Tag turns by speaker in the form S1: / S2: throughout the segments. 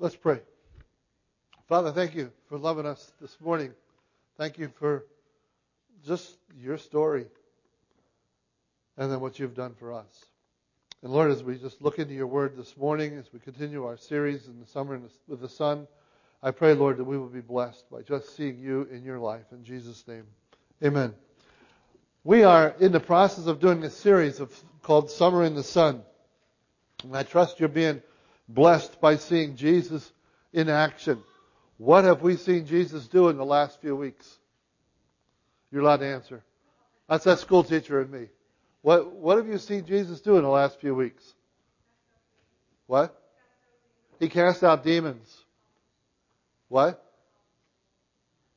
S1: Let's pray. Father, thank you for loving us this morning. Thank you for just your story and then what you've done for us. And Lord, as we just look into your word this morning, as we continue our series in the summer with the sun, I pray, Lord, that we will be blessed by just seeing you in your life. In Jesus' name, amen. We are in the process of doing a series of, called Summer in the Sun. And I trust you're being blessed by seeing Jesus in action. What have we seen Jesus do in the last few weeks? You're allowed to answer. That's that school teacher and me. What, what have you seen Jesus do in the last few weeks? What? He cast out demons. What?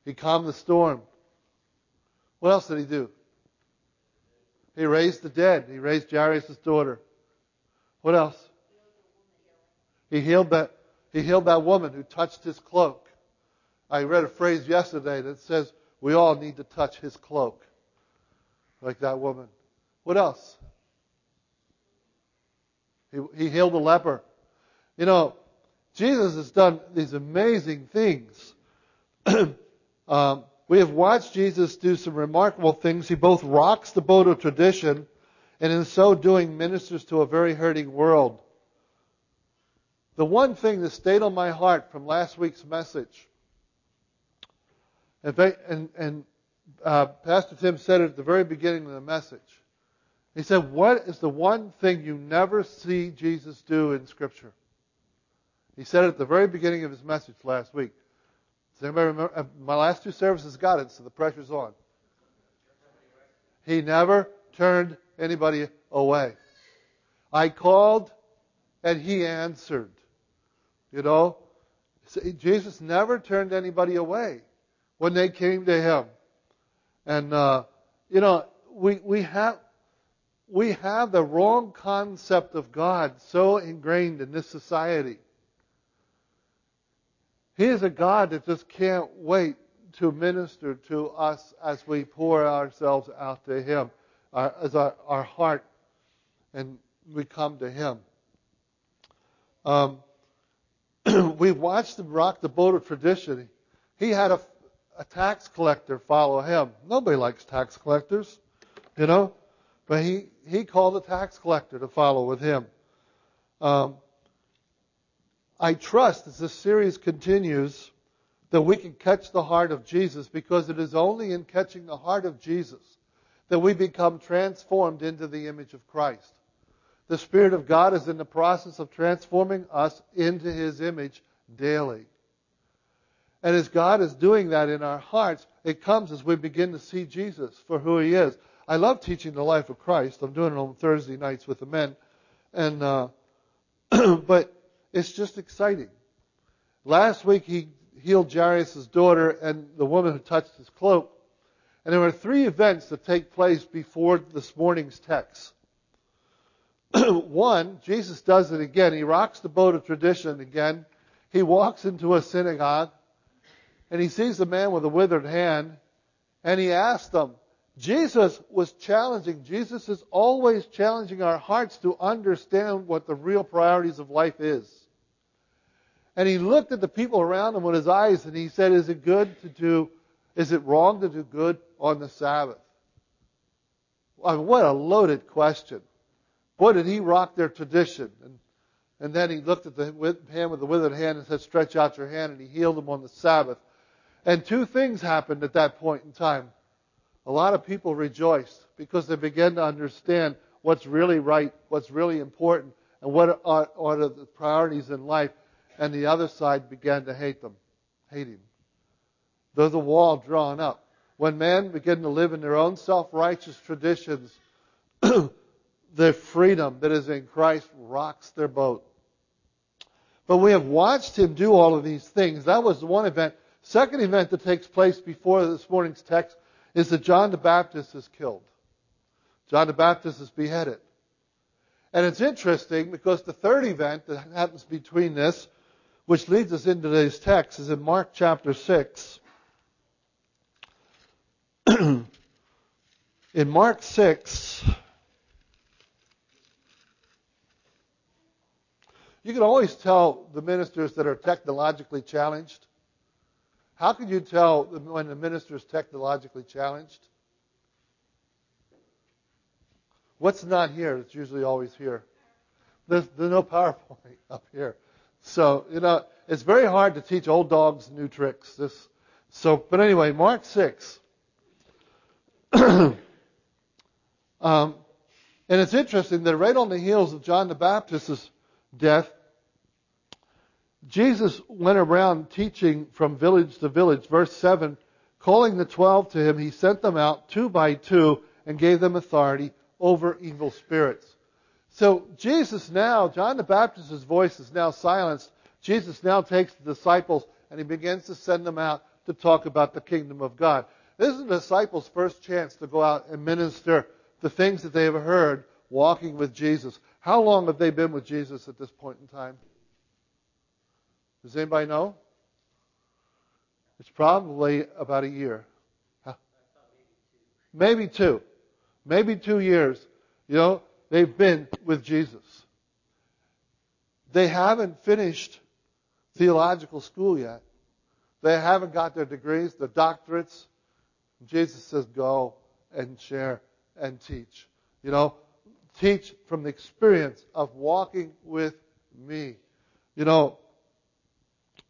S1: He calmed the storm. What else did he do? He raised the dead. He raised Jairus' daughter. What else? He healed that, he healed that woman who touched his cloak. I read a phrase yesterday that says, we all need to touch his cloak. Like that woman. What else? He, he healed a leper. You know, Jesus has done these amazing things. um, we have watched Jesus do some remarkable things. He both rocks the boat of tradition and in so doing ministers to a very hurting world. The one thing that stayed on my heart from last week's message, and, and, and uh, Pastor Tim said it at the very beginning of the message. He said, What is the one thing you never see Jesus do in Scripture? He said it at the very beginning of his message last week. Does anybody remember? Uh, my last two services got it, so the pressure's on. He never turned anybody away. I called and he answered. You know, Jesus never turned anybody away when they came to him. And uh, you know, we we have we have the wrong concept of God so ingrained in this society. He is a God that just can't wait to minister to us as we pour ourselves out to Him, as our, our heart, and we come to Him. Um, we watched him rock the boat of tradition. He had a, a tax collector follow him. Nobody likes tax collectors, you know, but he, he called a tax collector to follow with him. Um, I trust as this series continues that we can catch the heart of Jesus because it is only in catching the heart of Jesus that we become transformed into the image of Christ. The Spirit of God is in the process of transforming us into His image daily. And as God is doing that in our hearts, it comes as we begin to see Jesus for who He is. I love teaching the life of Christ. I'm doing it on Thursday nights with the men, and uh, but it's just exciting. Last week he healed Jairus' daughter and the woman who touched his cloak, and there were three events that take place before this morning's text. One, Jesus does it again. He rocks the boat of tradition again. He walks into a synagogue and he sees a man with a withered hand and he asks them. Jesus was challenging. Jesus is always challenging our hearts to understand what the real priorities of life is. And he looked at the people around him with his eyes and he said, Is it good to do, is it wrong to do good on the Sabbath? I mean, what a loaded question. Boy, did he rock their tradition. And, and then he looked at the hand with the withered hand and said, Stretch out your hand, and he healed him on the Sabbath. And two things happened at that point in time. A lot of people rejoiced because they began to understand what's really right, what's really important, and what are, are the priorities in life. And the other side began to hate them, hate him. There's a wall drawn up. When men begin to live in their own self-righteous traditions, the freedom that is in Christ rocks their boat. But we have watched him do all of these things. That was one event. Second event that takes place before this morning's text is that John the Baptist is killed. John the Baptist is beheaded. And it's interesting because the third event that happens between this, which leads us into today's text, is in Mark chapter 6. in Mark 6, You can always tell the ministers that are technologically challenged. How can you tell when the minister is technologically challenged? What's not here? It's usually always here. There's, there's no PowerPoint up here. So, you know, it's very hard to teach old dogs new tricks. This, so, but anyway, Mark 6. um, and it's interesting that right on the heels of John the Baptist's death, Jesus went around teaching from village to village. Verse 7, calling the twelve to him, he sent them out two by two and gave them authority over evil spirits. So Jesus now, John the Baptist's voice is now silenced. Jesus now takes the disciples and he begins to send them out to talk about the kingdom of God. This is the disciples' first chance to go out and minister the things that they have heard walking with Jesus. How long have they been with Jesus at this point in time? Does anybody know? It's probably about a year. Huh? Maybe two. Maybe two years. You know, they've been with Jesus. They haven't finished theological school yet. They haven't got their degrees, their doctorates. Jesus says, go and share and teach. You know, teach from the experience of walking with me. You know,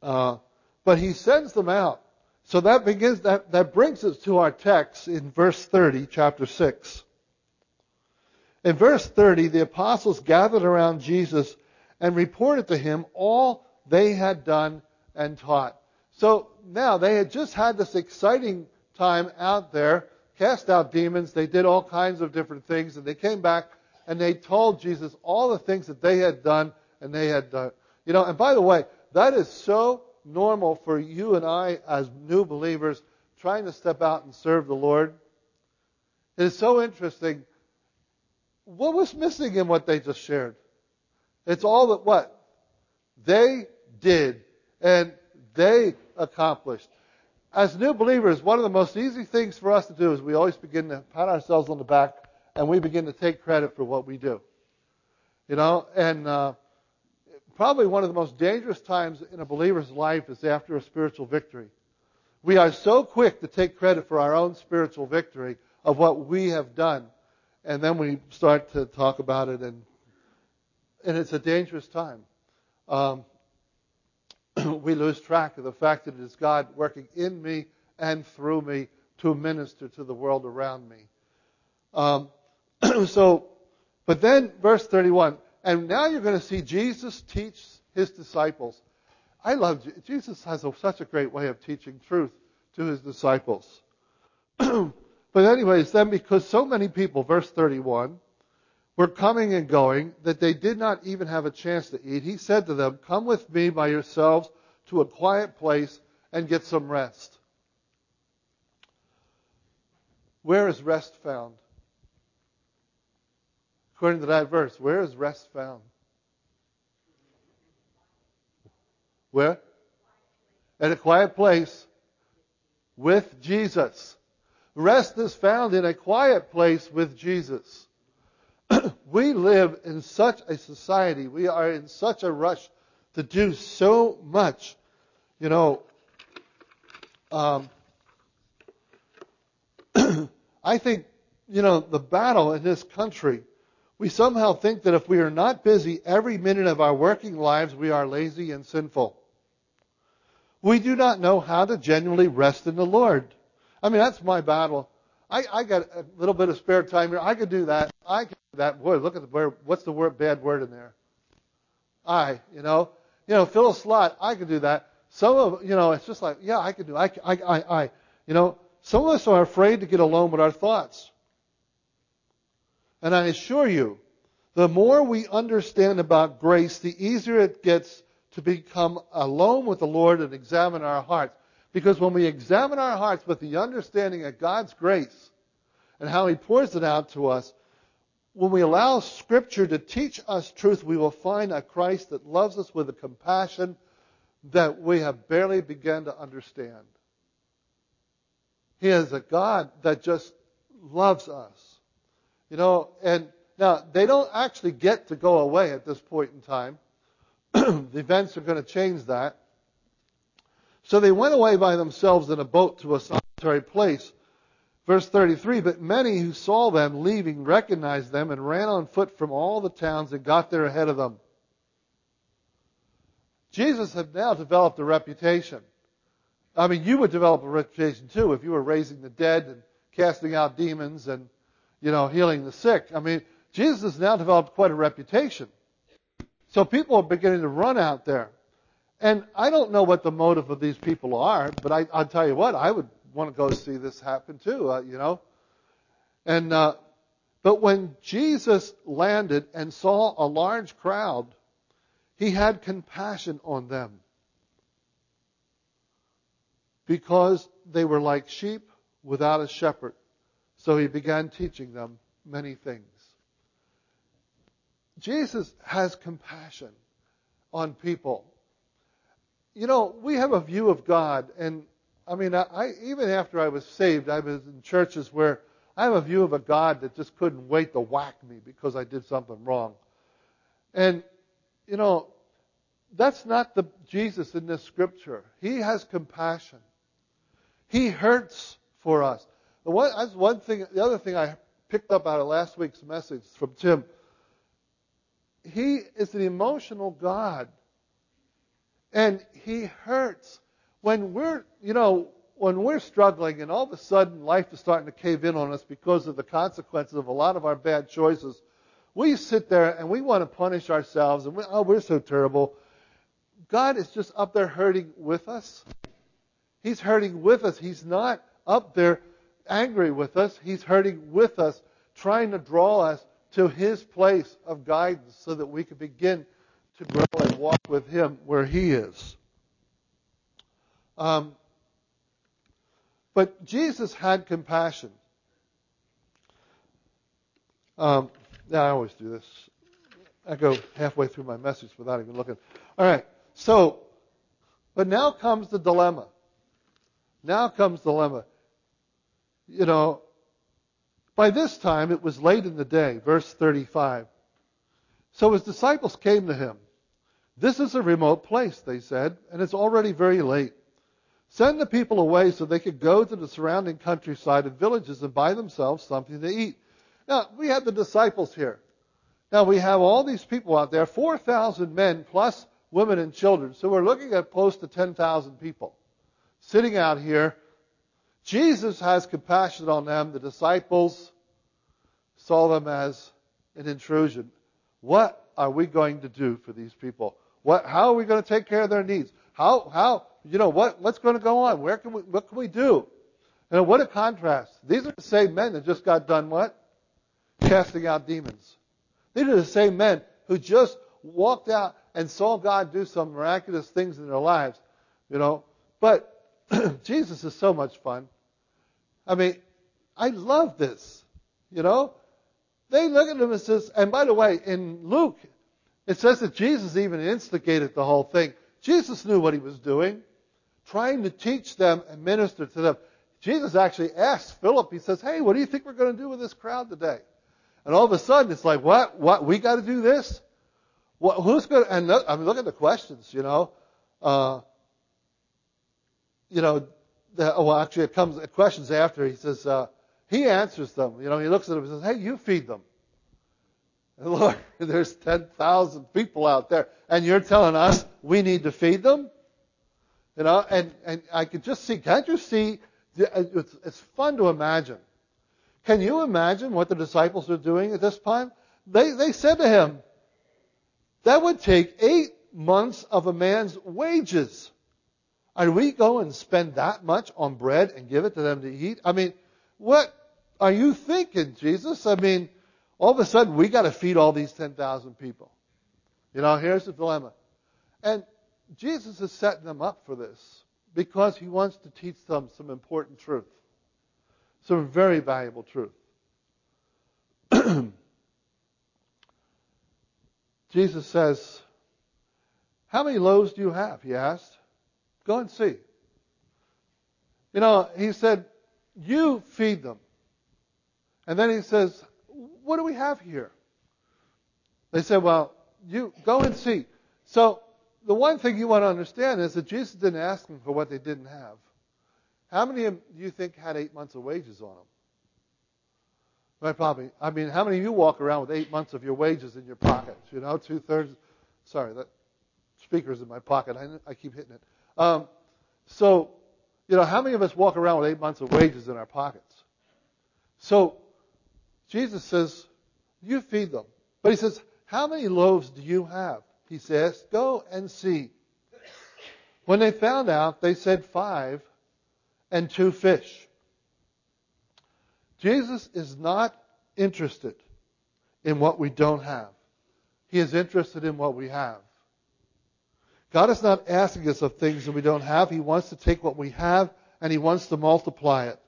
S1: uh, but he sends them out. So that begins, that, that brings us to our text in verse 30, chapter 6. In verse 30, the apostles gathered around Jesus and reported to him all they had done and taught. So now they had just had this exciting time out there, cast out demons, they did all kinds of different things, and they came back and they told Jesus all the things that they had done and they had done. You know, and by the way, that is so normal for you and I as new believers trying to step out and serve the Lord. It is so interesting. What was missing in what they just shared? It's all that what? They did. And they accomplished. As new believers, one of the most easy things for us to do is we always begin to pat ourselves on the back and we begin to take credit for what we do. You know, and uh, probably one of the most dangerous times in a believer's life is after a spiritual victory. We are so quick to take credit for our own spiritual victory of what we have done, and then we start to talk about it, and and it's a dangerous time. Um, we lose track of the fact that it is God working in me and through me to minister to the world around me. Um, so, but then verse 31, and now you're going to see Jesus teach his disciples. I love Jesus has a, such a great way of teaching truth to his disciples. but anyways, then because so many people, verse 31, were coming and going that they did not even have a chance to eat, he said to them, Come with me by yourselves to a quiet place and get some rest. Where is rest found? According to that verse, where is rest found? Where? At a quiet place with Jesus. Rest is found in a quiet place with Jesus. we live in such a society, we are in such a rush to do so much. You know, um, I think, you know, the battle in this country, we somehow think that if we are not busy every minute of our working lives, we are lazy and sinful. We do not know how to genuinely rest in the Lord. I mean, that's my battle. I, I got a little bit of spare time here. I could do that. I could do that. Boy, look at the word. What's the word, bad word in there? I, you know. You know, fill a slot. I could do that. Some of, you know, it's just like, yeah, I could do. I, I, I, I. You know, some of us are afraid to get alone with our thoughts. And I assure you, the more we understand about grace, the easier it gets to become alone with the Lord and examine our hearts. Because when we examine our hearts with the understanding of God's grace and how He pours it out to us, when we allow Scripture to teach us truth, we will find a Christ that loves us with a compassion that we have barely begun to understand. He is a God that just loves us. You know, and now they don't actually get to go away at this point in time, the events are going to change that. So they went away by themselves in a boat to a solitary place. Verse 33, but many who saw them leaving recognized them and ran on foot from all the towns and got there ahead of them. Jesus had now developed a reputation. I mean, you would develop a reputation too if you were raising the dead and casting out demons and, you know, healing the sick. I mean, Jesus has now developed quite a reputation. So people are beginning to run out there. And I don't know what the motive of these people are, but I, I'll tell you what, I would want to go see this happen too, uh, you know. And, uh, but when Jesus landed and saw a large crowd, he had compassion on them because they were like sheep without a shepherd. So he began teaching them many things. Jesus has compassion on people. You know, we have a view of God, and I mean, I, even after I was saved, I was in churches where I have a view of a God that just couldn't wait to whack me because I did something wrong. And, you know, that's not the Jesus in this scripture. He has compassion. He hurts for us. The one, that's one thing. The other thing I picked up out of last week's message from Tim. He is an emotional God, and He hurts when we're, you know, when we're struggling, and all of a sudden life is starting to cave in on us because of the consequences of a lot of our bad choices. We sit there and we want to punish ourselves, and we, oh, we're so terrible. God is just up there hurting with us. He's hurting with us. He's not up there angry with us. He's hurting with us, trying to draw us to His place of guidance so that we can begin to grow and walk with Him where He is. Um, but Jesus had compassion. Um, yeah, I always do this. I go halfway through my message without even looking. All right. So, but now comes the dilemma. Now comes the dilemma. You know, by this time it was late in the day, verse 35. So his disciples came to him. This is a remote place, they said, and it's already very late. Send the people away so they could go to the surrounding countryside and villages and buy themselves something to eat. Now, we have the disciples here. Now, we have all these people out there, 4,000 men plus women and children. So we're looking at close to 10,000 people sitting out here. Jesus has compassion on them. The disciples saw them as an intrusion. What are we going to do for these people? What, how are we going to take care of their needs? How, how, you know, what, what's going to go on? Where can we, what can we do? And what a contrast. These are the same men that just got done what? Casting out demons. These are the same men who just walked out and saw God do some miraculous things in their lives, you know. But Jesus is so much fun. I mean, I love this. You know? They look at him and says, and by the way, in Luke, it says that Jesus even instigated the whole thing. Jesus knew what he was doing, trying to teach them and minister to them. Jesus actually asked Philip, he says, Hey, what do you think we're going to do with this crowd today? And all of a sudden it's like, what? What? We got to do this? What, who's going to, and I mean, look at the questions, you know. Uh, you know, well, actually, it comes, it questions after. He says, uh, he answers them. You know, he looks at them and says, hey, you feed them. And look, there's 10,000 people out there, and you're telling us we need to feed them? You know, and, and I could just see, can't you see? It's, it's fun to imagine. Can you imagine what the disciples are doing at this time? They, they said to him, that would take eight months of a man's wages. Are we go and spend that much on bread and give it to them to eat? I mean, what are you thinking, Jesus? I mean, all of a sudden we got to feed all these 10,000 people. You know, here's the dilemma. And Jesus is setting them up for this because he wants to teach them some important truth. Some very valuable truth. Jesus says, How many loaves do you have? He asked. Go and see. You know, he said, You feed them. And then he says, What do we have here? They said, Well, you go and see. So the one thing you want to understand is that Jesus didn't ask them for what they didn't have. How many of you think had eight months of wages on them? Right, probably. I mean, how many of you walk around with eight months of your wages in your pockets? You know, two thirds. Sorry, that speaker's in my pocket. I, I keep hitting it. Um, so, you know, how many of us walk around with eight months of wages in our pockets? So, Jesus says, you feed them. But he says, how many loaves do you have? He says, go and see. When they found out, they said five and two fish. Jesus is not interested in what we don't have. He is interested in what we have. God is not asking us of things that we don't have. He wants to take what we have and He wants to multiply it.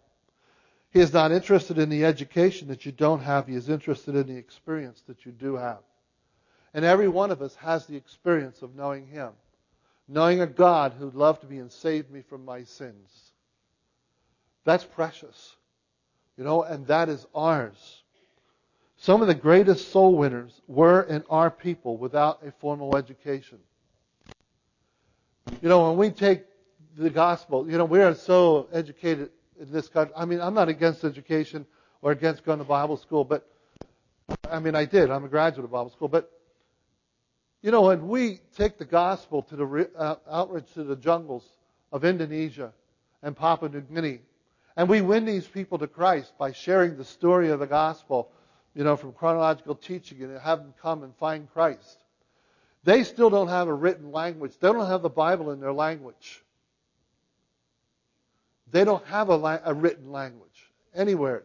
S1: He is not interested in the education that you don't have. He is interested in the experience that you do have. And every one of us has the experience of knowing Him. Knowing a God who loved me and saved me from my sins. That's precious. You know, and that is ours. Some of the greatest soul winners were and are people without a formal education. You know, when we take the gospel, you know, we are so educated in this country. I mean, I'm not against education or against going to Bible school, but I mean, I did. I'm a graduate of Bible school, but you know, when we take the gospel to the uh, outreach to the jungles of Indonesia and Papua New Guinea and we win these people to Christ by sharing the story of the gospel, you know, from chronological teaching and have them come and find Christ. They still don't have a written language. They don't have the Bible in their language. They don't have a, la- a written language anywhere.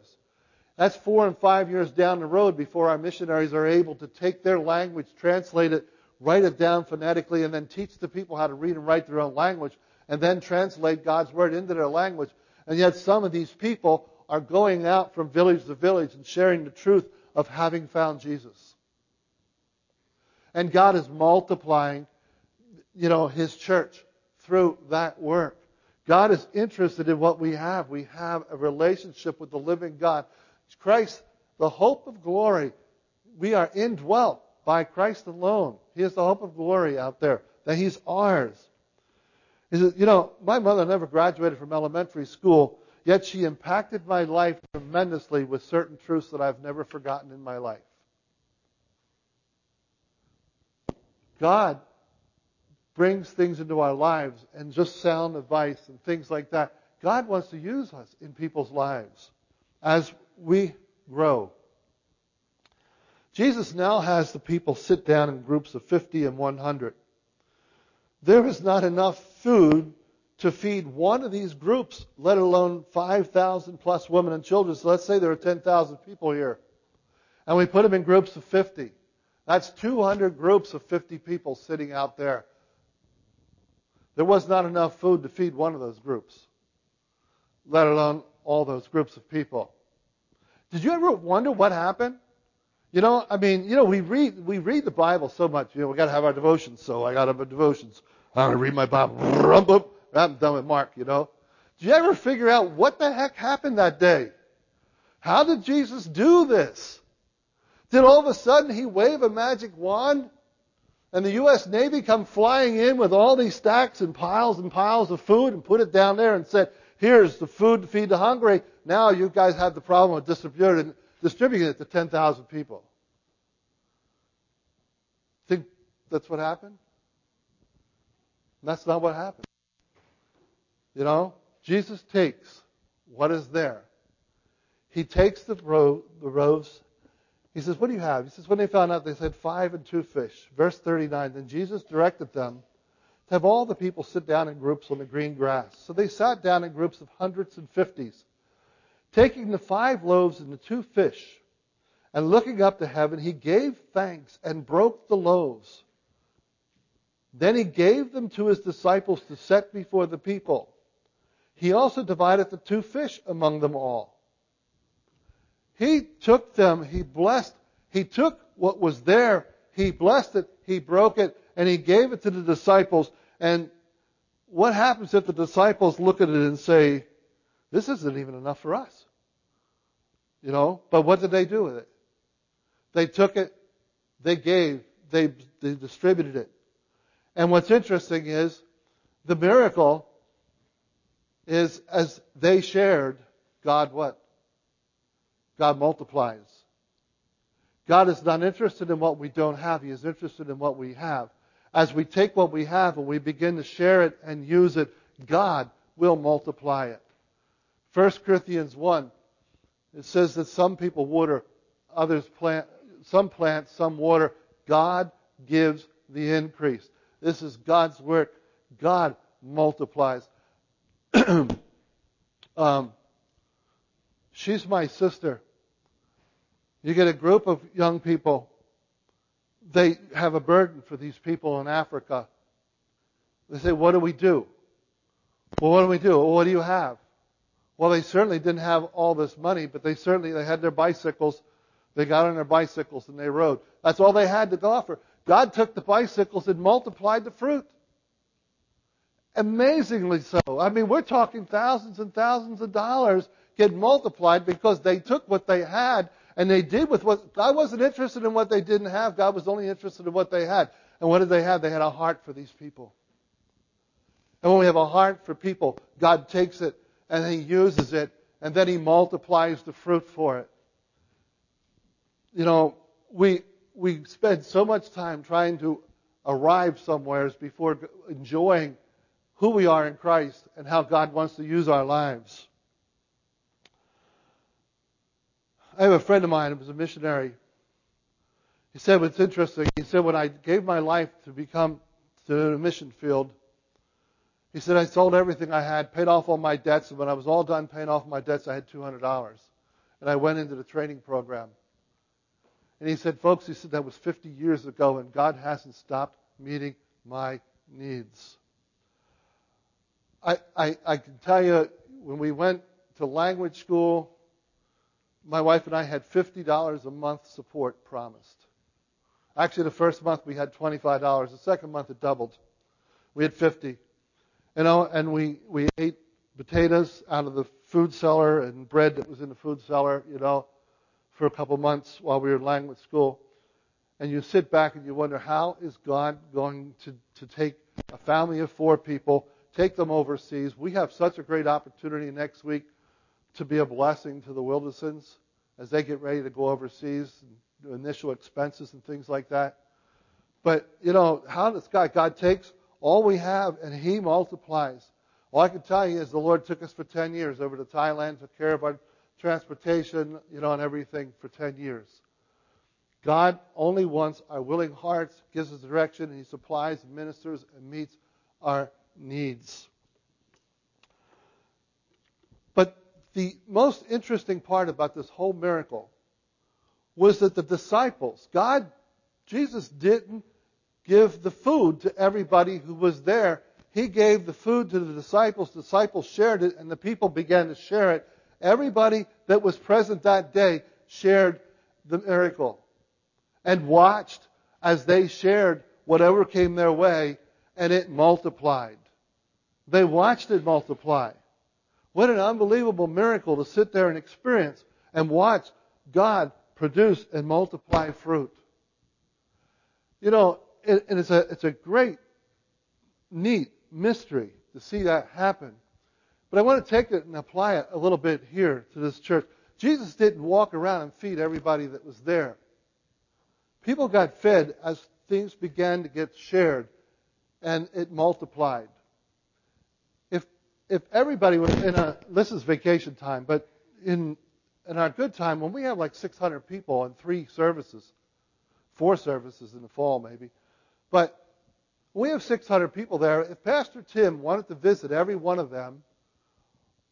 S1: That's four and five years down the road before our missionaries are able to take their language, translate it, write it down phonetically, and then teach the people how to read and write their own language, and then translate God's Word into their language. And yet some of these people are going out from village to village and sharing the truth of having found Jesus. And God is multiplying, you know, His church through that work. God is interested in what we have. We have a relationship with the living God. Christ, the hope of glory. We are indwelt by Christ alone. He is the hope of glory out there, that He's ours. He says, you know, my mother never graduated from elementary school, yet she impacted my life tremendously with certain truths that I've never forgotten in my life. God brings things into our lives and just sound advice and things like that. God wants to use us in people's lives as we grow. Jesus now has the people sit down in groups of 50 and 100 there is not enough food to feed one of these groups, let alone 5,000 plus women and children. So let's say there are 10,000 people here. And we put them in groups of 50. That's 200 groups of 50 people sitting out there. There was not enough food to feed one of those groups, let alone all those groups of people. Did you ever wonder what happened? You know, I mean, you know, we read we read the Bible so much. You know, we got to have our devotions. So I got to have devotions. Going to read my Bible. I'm done with Mark. You know. Did you ever figure out what the heck happened that day? How did Jesus do this? Did all of a sudden he wave a magic wand and the U.S. Navy come flying in with all these stacks and piles and piles of food and put it down there and said, here's the food to feed the hungry. Now you guys have the problem of distributing distributing it to 10,000 people. Think that's what happened? That's not what happened. You know, Jesus takes what is there. He takes the, ro- the rows. He says, What do you have? He says, When they found out, they said, Five and two fish. Verse 39 Then Jesus directed them to have all the people sit down in groups on the green grass. So they sat down in groups of hundreds and fifties. Taking the five loaves and the two fish, and looking up to heaven, he gave thanks and broke the loaves. Then he gave them to his disciples to set before the people. He also divided the two fish among them all. He took them, he blessed, he took what was there, he blessed it, he broke it, and he gave it to the disciples. And what happens if the disciples look at it and say, this isn't even enough for us? You know, but what did they do with it? They took it, they gave, they, they distributed it. And what's interesting is the miracle is as they shared, God what? God multiplies. God is not interested in what we don't have. He is interested in what we have. As we take what we have and we begin to share it and use it, God will multiply it. 1 Corinthians 1, it says that some people water, others plant, some plant, some water. God gives the increase. This is God's work. God multiplies. um, she's my sister. You get a group of young people. They have a burden for these people in Africa. They say, what do we do? Well, what do we do? Well, what do you have? Well, they certainly didn't have all this money, but they certainly, they had their bicycles. They got on their bicycles and they rode. That's all they had to offer. God took the bicycles and multiplied the fruit. Amazingly so. I mean, we're talking thousands and thousands of dollars get multiplied because they took what they had and they did with what God wasn't interested in what they didn't have. God was only interested in what they had. And what did they have? They had a heart for these people. And when we have a heart for people, God takes it and He uses it and then He multiplies the fruit for it. You know, we, we spend so much time trying to arrive somewhere before enjoying who we are in Christ and how God wants to use our lives. I have a friend of mine who was a missionary. He said what's interesting. He said when I gave my life to become to the mission field, he said I sold everything I had, paid off all my debts, and when I was all done paying off my debts, I had two hundred dollars, and I went into the training program. And he said, folks, he said that was 50 years ago, and God hasn't stopped meeting my needs. I, I, I can tell you, when we went to language school, my wife and I had $50 a month support promised. Actually, the first month we had $25. The second month it doubled. We had 50. You know, and we, we ate potatoes out of the food cellar and bread that was in the food cellar, you know, for a couple months while we were in language school. And you sit back and you wonder, how is God going to, to take a family of four people, take them overseas? We have such a great opportunity next week to be a blessing to the Wildesons as they get ready to go overseas, and do initial expenses and things like that. But, you know, how does God? God takes all we have and He multiplies. All I can tell you is the Lord took us for 10 years over to Thailand, took care of our transportation, you know, and everything for 10 years. God only wants our willing hearts, gives us direction, and He supplies, ministers, and meets our needs. The most interesting part about this whole miracle was that the disciples, God, Jesus didn't give the food to everybody who was there. He gave the food to the disciples. The disciples shared it, and the people began to share it. Everybody that was present that day shared the miracle and watched as they shared whatever came their way, and it multiplied. They watched it multiply. What an unbelievable miracle to sit there and experience and watch God produce and multiply fruit. You know, and it's a, it's a great, neat mystery to see that happen. But I want to take it and apply it a little bit here to this church. Jesus didn't walk around and feed everybody that was there. People got fed as things began to get shared and it multiplied if everybody was in a this is vacation time, but in in our good time when we have like 600 people and three services, four services in the fall maybe, but we have 600 people there. If Pastor Tim wanted to visit every one of them,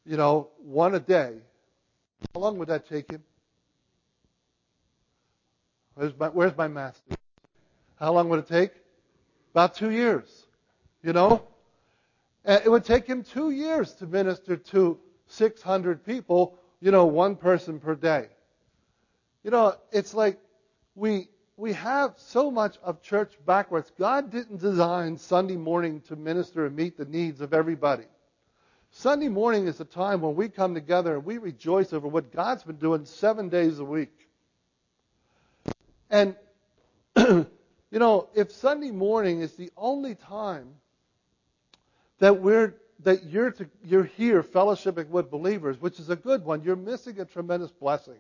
S1: you know, one a day, how long would that take him? Where's my, where's my master? How long would it take? About two years. You know? Uh, it would take him two years to minister to 600 people, you know, one person per day. You know, it's like we, we have so much of church backwards. God didn't design Sunday morning to minister and meet the needs of everybody. Sunday morning is a time when we come together and we rejoice over what God's been doing seven days a week. And you know, if Sunday morning is the only time that we're that you're to, you're here fellowshipping with believers, which is a good one, you're missing a tremendous blessing.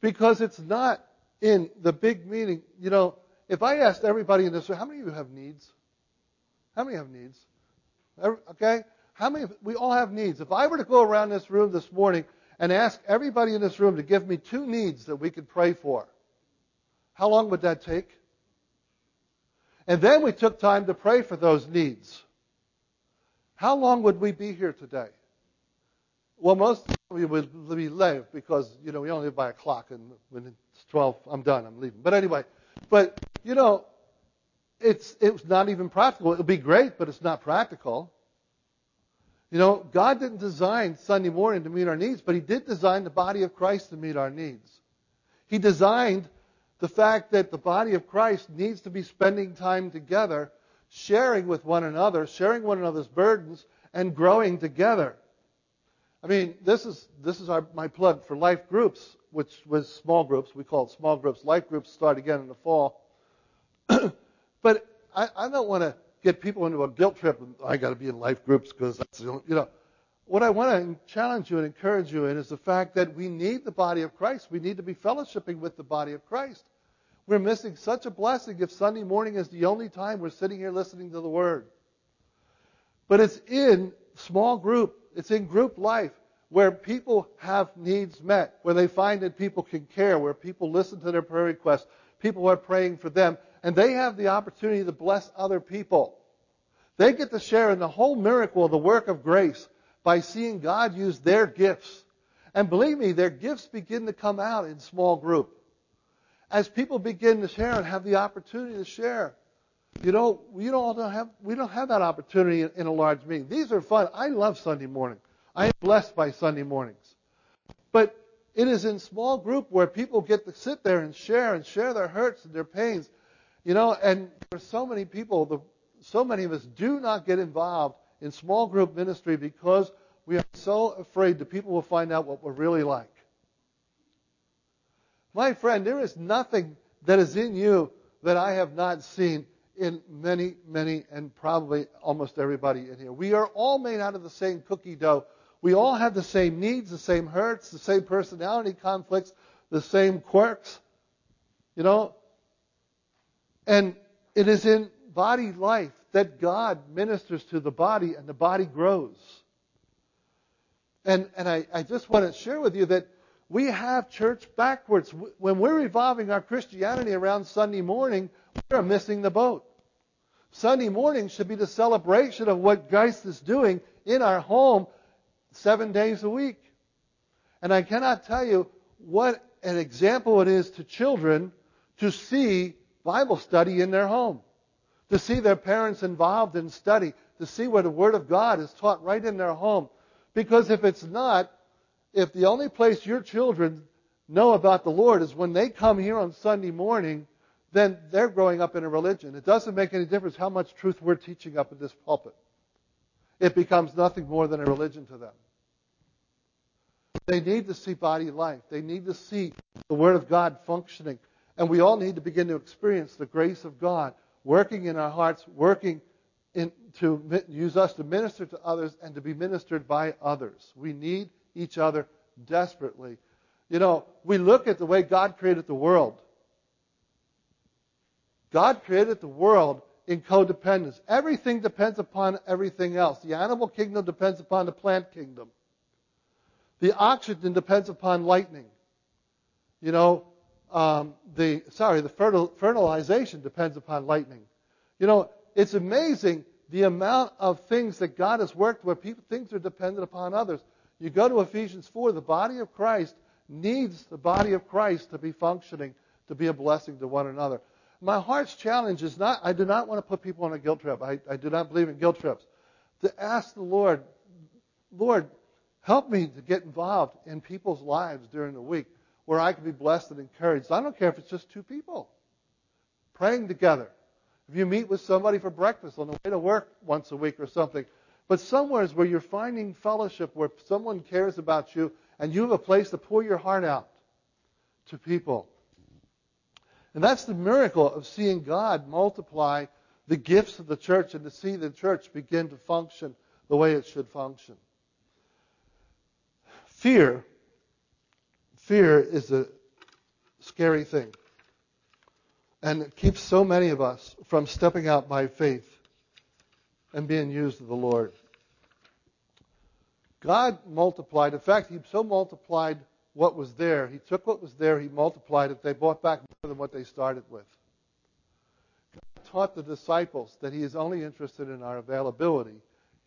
S1: Because it's not in the big meeting. You know, if I asked everybody in this room, how many of you have needs? How many have needs? Okay? How many? We all have needs. If I were to go around this room this morning and ask everybody in this room to give me two needs that we could pray for, how long would that take? And then we took time to pray for those needs. How long would we be here today? Well, most of you would be late because, you know, we only live by a clock and when it's 12, I'm done, I'm leaving. But anyway, but, you know, it's, it's not even practical. It would be great, but it's not practical. You know, God didn't design Sunday morning to meet our needs, but He did design the body of Christ to meet our needs. He designed the fact that the body of Christ needs to be spending time together, sharing with one another, sharing one another's burdens, and growing together. I mean, this is this is our, my plug for life groups, which was small groups. We call it small groups. Life groups start again in the fall. but I, I don't want to get people into a guilt trip. I got to be in life groups because that's you know. What I want to challenge you and encourage you in is the fact that we need the body of Christ. We need to be fellowshipping with the body of Christ. We're missing such a blessing if Sunday morning is the only time we're sitting here listening to the Word. But it's in small group, it's in group life where people have needs met, where they find that people can care, where people listen to their prayer requests, people are praying for them, and they have the opportunity to bless other people. They get to share in the whole miracle of the work of grace by seeing God use their gifts. And believe me, their gifts begin to come out in small group. As people begin to share and have the opportunity to share. You know, we don't have we don't have that opportunity in, in a large meeting. These are fun. I love Sunday morning. I am blessed by Sunday mornings. But it is in small group where people get to sit there and share and share their hurts and their pains. You know, and for so many people, the, so many of us do not get involved in small group ministry because we are so afraid that people will find out what we're really like. My friend, there is nothing that is in you that I have not seen in many, many, and probably almost everybody in here. We are all made out of the same cookie dough. We all have the same needs, the same hurts, the same personality conflicts, the same quirks. You know? And it is in body life that God ministers to the body and the body grows. And, and I, I just want to share with you that we have church backwards. When we're revolving our Christianity around Sunday morning, we're missing the boat. Sunday morning should be the celebration of what Christ is doing in our home seven days a week. And I cannot tell you what an example it is to children to see Bible study in their home, to see their parents involved in study, to see where the Word of God is taught right in their home. Because if it's not, if the only place your children know about the Lord is when they come here on Sunday morning, then they're growing up in a religion. It doesn't make any difference how much truth we're teaching up in this pulpit it becomes nothing more than a religion to them. They need to see body life. They need to see the Word of God functioning. And we all need to begin to experience the grace of God working in our hearts, working in, to use us to minister to others and to be ministered by others. We need each other desperately. You know, we look at the way God created the world. God created the world in codependence. Everything depends upon everything else. The animal kingdom depends upon the plant kingdom. The oxygen depends upon lightning. You know, um, the sorry, the fertil, fertilization depends upon lightning. You know, it's amazing the amount of things that God has worked where people things are dependent upon others. You go to Ephesians 4, the body of Christ needs the body of Christ to be functioning, to be a blessing to one another my heart's challenge is not, I do not want to put people on a guilt trip. I, I do not believe in guilt trips. To ask the Lord, Lord, help me to get involved in people's lives during the week where I can be blessed and encouraged. I don't care if it's just two people praying together. If you meet with somebody for breakfast on the way to work once a week or something, but somewhere where you're finding fellowship, where someone cares about you, and you have a place to pour your heart out to people. And that's the miracle of seeing God multiply the gifts of the church and to see the church begin to function the way it should function. Fear, fear is a scary thing. And it keeps so many of us from stepping out by faith and being used of the Lord. God multiplied. In fact, He so multiplied what was there. He took what was there, He multiplied it. They brought back more than what they started with. God taught the disciples that He is only interested in our availability.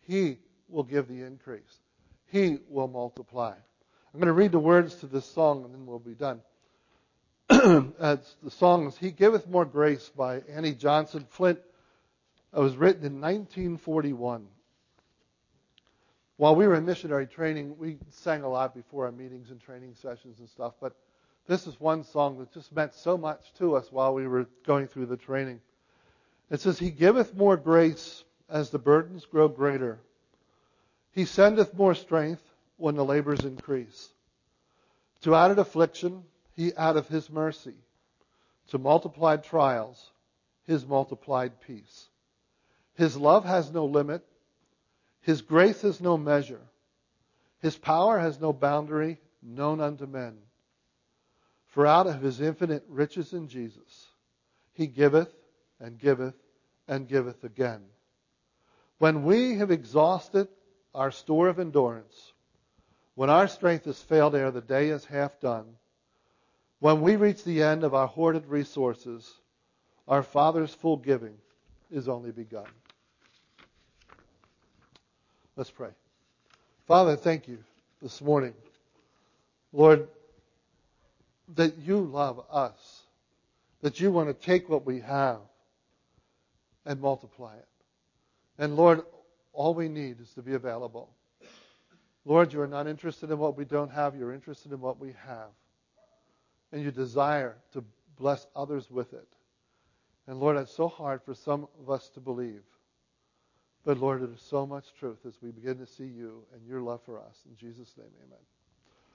S1: He will give the increase, He will multiply. I'm going to read the words to this song and then we'll be done. The song is He Giveth More Grace by Annie Johnson Flint. It was written in 1941 while we were in missionary training, we sang a lot before our meetings and training sessions and stuff, but this is one song that just meant so much to us while we were going through the training. It says, He giveth more grace as the burdens grow greater. He sendeth more strength when the labors increase. To added affliction, He addeth His mercy. To multiplied trials, His multiplied peace. His love has no limit his grace has no measure. His power has no boundary known unto men. For out of his infinite riches in Jesus, he giveth and giveth and giveth again. When we have exhausted our store of endurance, when our strength has failed ere the day is half done, when we reach the end of our hoarded resources, our Father's full giving is only begun. Let's pray. Father, thank you this morning. Lord, that you love us, that you want to take what we have and multiply it. And Lord, all we need is to be available. Lord, you are not interested in what we don't have, you're interested in what we have. And you desire to bless others with it. And Lord, it's so hard for some of us to believe. But Lord, is so much truth as we begin to see you and your love for us. In Jesus' name, amen.